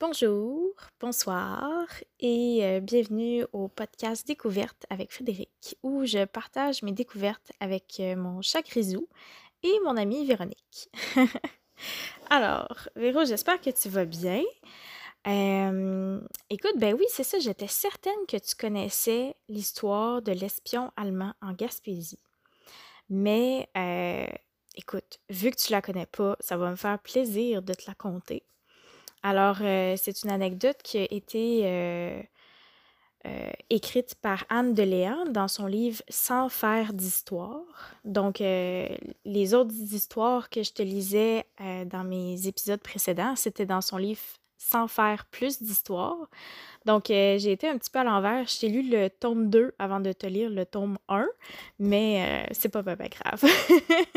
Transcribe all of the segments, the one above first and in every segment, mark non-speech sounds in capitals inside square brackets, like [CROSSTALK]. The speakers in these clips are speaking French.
Bonjour, bonsoir et euh, bienvenue au podcast Découverte avec Frédéric où je partage mes découvertes avec euh, mon chat Grisou et mon amie Véronique. [LAUGHS] Alors, Véro, j'espère que tu vas bien. Euh, écoute, ben oui, c'est ça, j'étais certaine que tu connaissais l'histoire de l'espion allemand en Gaspésie. Mais écoute, vu que tu la connais pas, ça va me faire plaisir de te la conter. Alors, euh, c'est une anecdote qui a été euh, euh, écrite par Anne de Léon dans son livre Sans faire d'histoire. Donc, les autres histoires que je te lisais dans mes épisodes précédents, c'était dans son livre Sans faire plus d'histoire. Donc, j'ai été un petit peu à l'envers. Je t'ai lu le tome 2 avant de te lire le tome 1, mais c'est pas, pas grave.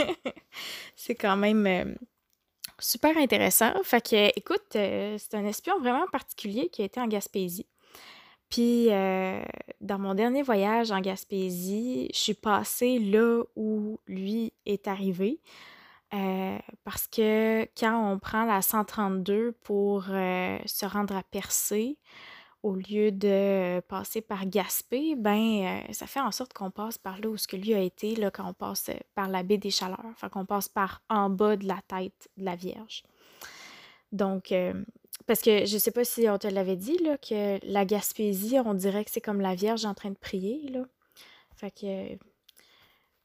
[LAUGHS] c'est quand même super intéressant. Fait que, écoute, euh, c'est un espion vraiment particulier qui a été en Gaspésie. Puis, euh, dans mon dernier voyage en Gaspésie, je suis passée là où lui est arrivé. Euh, parce que quand on prend la 132 pour se rendre à Percé, au lieu de passer par Gaspé, ben ça fait en sorte qu'on passe par là où ce que lui a été là, quand on passe par la baie des Chaleurs. Enfin, qu'on passe par en bas de la tête de la Vierge. Donc, parce que je sais pas si on te l'avait dit, là, que la Gaspésie, on dirait que c'est comme la Vierge en train de prier, là. Fait que...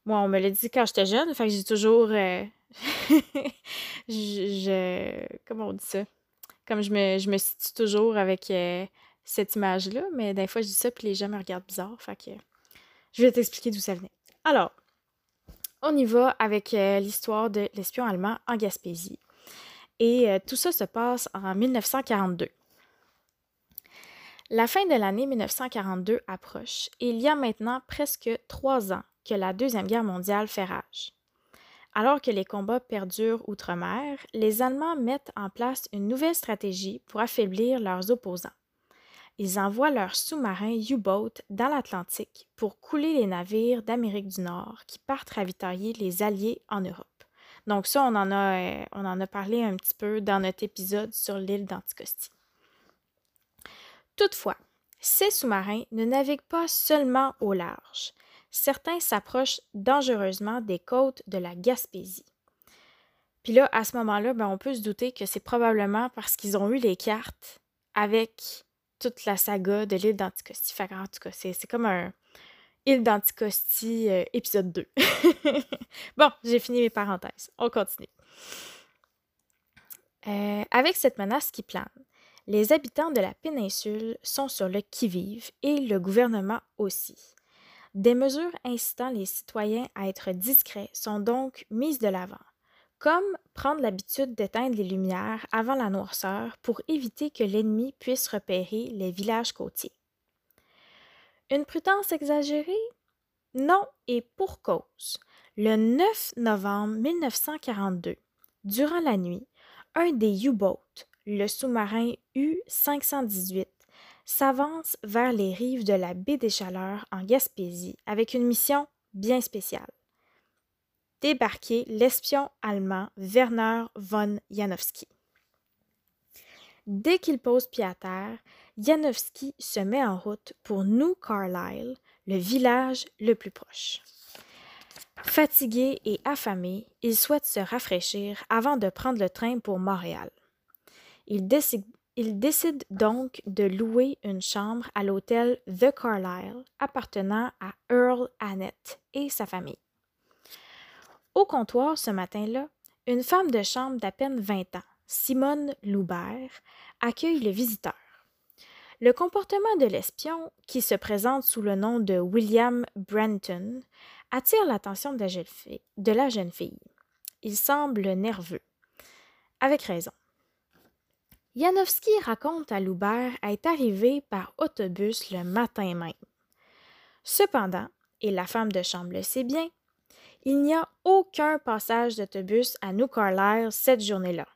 Moi, on me l'a dit quand j'étais jeune, fait que j'ai toujours... [LAUGHS] je, Comment on dit ça? Comme je me, je me situe toujours avec cette image-là, mais des fois, je dis ça, puis les gens me regardent bizarre. Fait je vais t'expliquer d'où ça venait. Alors, on y va avec euh, l'histoire de l'espion allemand en Gaspésie. Et euh, tout ça se passe en 1942. La fin de l'année 1942 approche et il y a maintenant presque trois ans que la Deuxième Guerre mondiale fait rage. Alors que les combats perdurent outre-mer, les Allemands mettent en place une nouvelle stratégie pour affaiblir leurs opposants ils envoient leurs sous-marins U-boat dans l'Atlantique pour couler les navires d'Amérique du Nord qui partent ravitailler les Alliés en Europe. Donc ça, on en a, euh, on en a parlé un petit peu dans notre épisode sur l'île d'Anticosti. Toutefois, ces sous-marins ne naviguent pas seulement au large. Certains s'approchent dangereusement des côtes de la Gaspésie. Puis là, à ce moment-là, ben, on peut se douter que c'est probablement parce qu'ils ont eu les cartes avec toute la saga de l'île d'Anticosti. en tout cas, c'est comme un île d'Anticosti euh, épisode 2. [LAUGHS] bon, j'ai fini mes parenthèses. On continue. Euh, avec cette menace qui plane, les habitants de la péninsule sont sur le qui-vive et le gouvernement aussi. Des mesures incitant les citoyens à être discrets sont donc mises de l'avant comme prendre l'habitude d'éteindre les lumières avant la noirceur pour éviter que l'ennemi puisse repérer les villages côtiers. Une prudence exagérée? Non, et pour cause. Le 9 novembre 1942, durant la nuit, un des U-boats, le sous-marin U-518, s'avance vers les rives de la baie des Chaleurs en Gaspésie avec une mission bien spéciale débarquer l'espion allemand Werner von Janowski. Dès qu'il pose pied à terre, Janowski se met en route pour New Carlisle, le village le plus proche. Fatigué et affamé, il souhaite se rafraîchir avant de prendre le train pour Montréal. Il décide, il décide donc de louer une chambre à l'hôtel The Carlisle appartenant à Earl Annett et sa famille. Au comptoir ce matin-là, une femme de chambre d'à peine 20 ans, Simone Loubert, accueille le visiteur. Le comportement de l'espion, qui se présente sous le nom de William Brenton, attire l'attention de, la jeune fille. Il semble nerveux. Avec raison. Janowski raconte à Loubert être arrivé par autobus le matin même. Cependant, et la femme de chambre le sait bien, il n'y a aucun passage d'autobus à New Carlisle cette journée-là.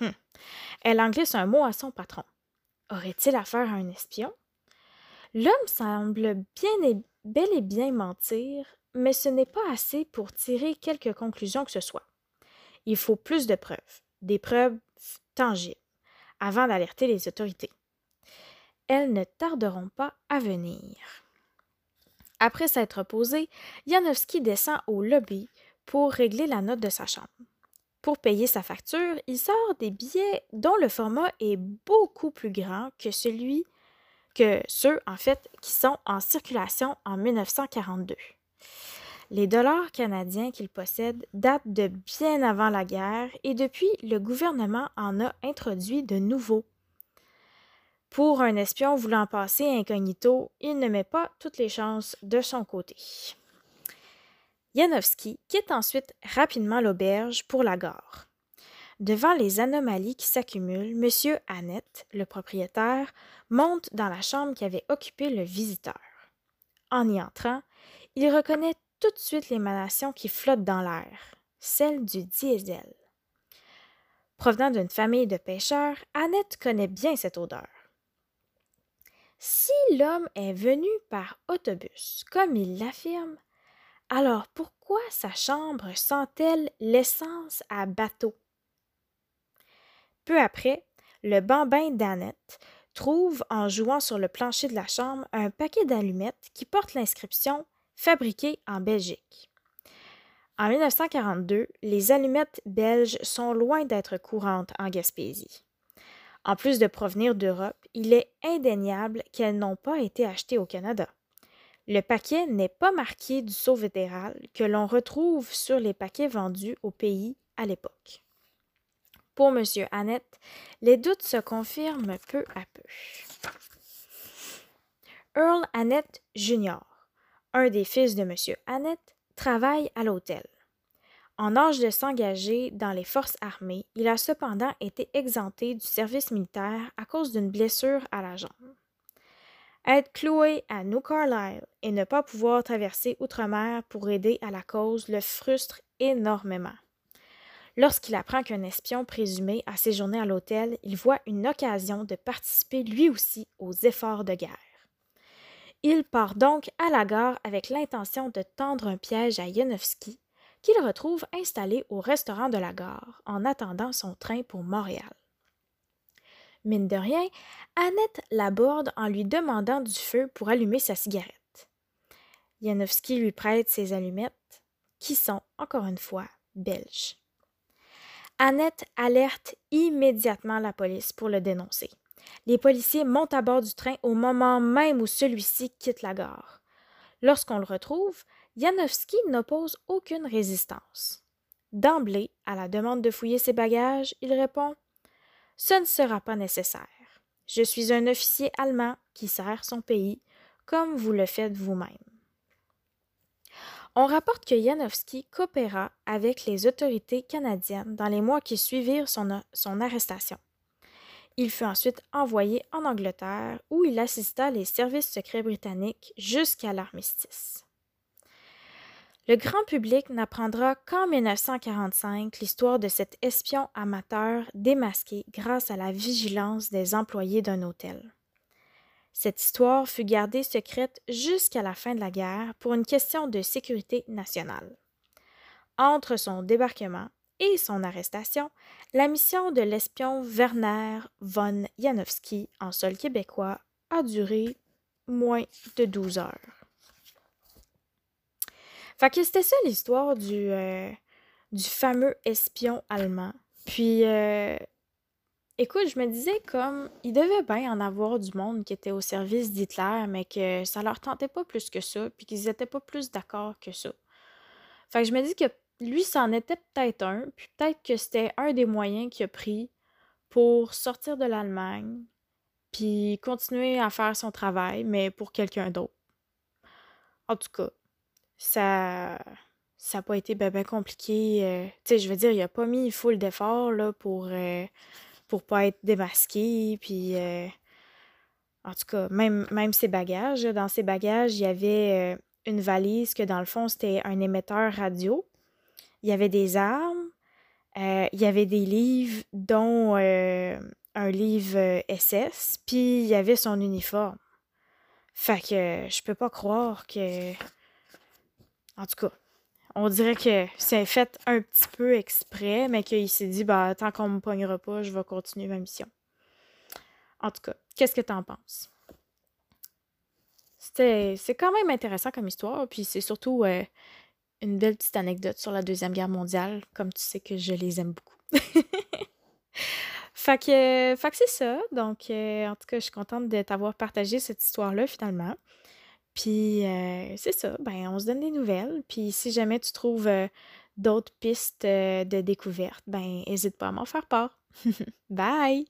Hum. Elle en glisse un mot à son patron. Aurait-il affaire à un espion? L'homme semble bien et, bel et bien mentir, mais ce n'est pas assez pour tirer quelque conclusion que ce soit. Il faut plus de preuves, des preuves tangibles. avant d'alerter les autorités. Elles ne tarderont pas à venir. Après s'être posé, Janowski descend au lobby pour régler la note de sa chambre. Pour payer sa facture, il sort des billets dont le format est beaucoup plus grand que celui que ceux en fait qui sont en circulation en 1942. Les dollars canadiens qu'il possède datent de bien avant la guerre et depuis, le gouvernement en a introduit de nouveaux. Pour un espion voulant passer incognito, il ne met pas toutes les chances de son côté. Janowski quitte ensuite rapidement l'auberge pour la gare. Devant les anomalies qui s'accumulent, M. Annette, le propriétaire, monte dans la chambre qui avait occupé le visiteur. En y entrant, il reconnaît tout de suite l'émanation qui flotte dans l'air, celle du diesel. Provenant d'une famille de pêcheurs, Annette connaît bien cette odeur. Si l'homme est venu par autobus, comme il l'affirme, alors pourquoi sa chambre sent-elle l'essence à bateau? Peu après, le bambin d'Annette trouve, en jouant sur le plancher de la chambre, un paquet d'allumettes qui porte l'inscription Fabriqué en Belgique. En 1942, les allumettes belges sont loin d'être courantes en Gaspésie. En plus de provenir d'Europe, il est indéniable qu'elles n'ont pas été achetées au Canada. Le paquet n'est pas marqué du sceau fédéral que l'on retrouve sur les paquets vendus au pays à l'époque. Pour M. Annette, les doutes se confirment peu à peu. Earl Annette Jr., un des fils de M. Annette, travaille à l'hôtel. En âge de s'engager dans les forces armées, il a cependant été exempté du service militaire à cause d'une blessure à la jambe. Être cloué à New Carlisle et ne pas pouvoir traverser outre-mer pour aider à la cause le frustre énormément. Lorsqu'il apprend qu'un espion présumé a séjourné à l'hôtel, il voit une occasion de participer lui aussi aux efforts de guerre. Il part donc à la gare avec l'intention de tendre un piège à Yanowski, qu'il retrouve installé au restaurant de la gare en attendant son train pour Montréal. Mine de rien, Annette l'aborde en lui demandant du feu pour allumer sa cigarette. Janowski lui prête ses allumettes, qui sont, encore une fois, belges. Annette alerte immédiatement la police pour le dénoncer. Les policiers montent à bord du train au moment même où celui-ci quitte la gare. Lorsqu'on le retrouve, Janowski n'oppose aucune résistance. D'emblée, à la demande de fouiller ses bagages, il répond ce ne sera pas nécessaire. Je suis un officier allemand qui sert son pays, comme vous le faites vous-même. On rapporte que Janowski coopéra avec les autorités canadiennes dans les mois qui suivirent son, son arrestation. Il fut ensuite envoyé en Angleterre où il assista les services secrets britanniques jusqu'à l'armistice. Le grand public n'apprendra qu'en 1945 l'histoire de cet espion amateur démasqué grâce à la vigilance des employés d'un hôtel. Cette histoire fut gardée secrète jusqu'à la fin de la guerre pour une question de sécurité nationale. Entre son débarquement et son arrestation, la mission de l'espion Werner von Janowski en sol québécois a duré moins de 12 heures. Fait que c'était ça l'histoire du, euh, du fameux espion allemand. Puis, euh, écoute, je me disais comme, il devait bien en avoir du monde qui était au service d'Hitler, mais que ça leur tentait pas plus que ça, puis qu'ils étaient pas plus d'accord que ça. Fait que je me dis que lui, c'en était peut-être un, puis peut-être que c'était un des moyens qu'il a pris pour sortir de l'Allemagne, puis continuer à faire son travail, mais pour quelqu'un d'autre. En tout cas, ça n'a pas été bien ben compliqué. Euh, je veux dire, il a pas mis full d'efforts là, pour, euh, pour pas être démasqué. Puis, euh, en tout cas, même, même ses bagages. Dans ses bagages, il y avait une valise que dans le fond, c'était un émetteur radio. Il y avait des armes. il y avait des livres, dont un livre SS. Puis, il y avait son uniforme. Fait que je peux pas croire que en tout cas, on dirait que c'est fait un petit peu exprès, mais qu'il s'est dit, bah, tant qu'on me pognera pas, je vais continuer ma mission. En tout cas, qu'est-ce que tu en penses? C'est quand même intéressant comme histoire, puis c'est surtout, heu, une belle petite anecdote sur la Deuxième Guerre mondiale, comme tu sais que je les aime beaucoup. [LAUGHS] Fait que c'est ça, donc heu, en tout cas, je suis contente de t'avoir partagé cette histoire-là finalement. Puis, heu, c'est ça, ben, on se donne des nouvelles, puis si jamais tu trouves, heu, d'autres pistes, heu, de découverte, ben, hésite pas à m'en faire part. [LAUGHS] Bye!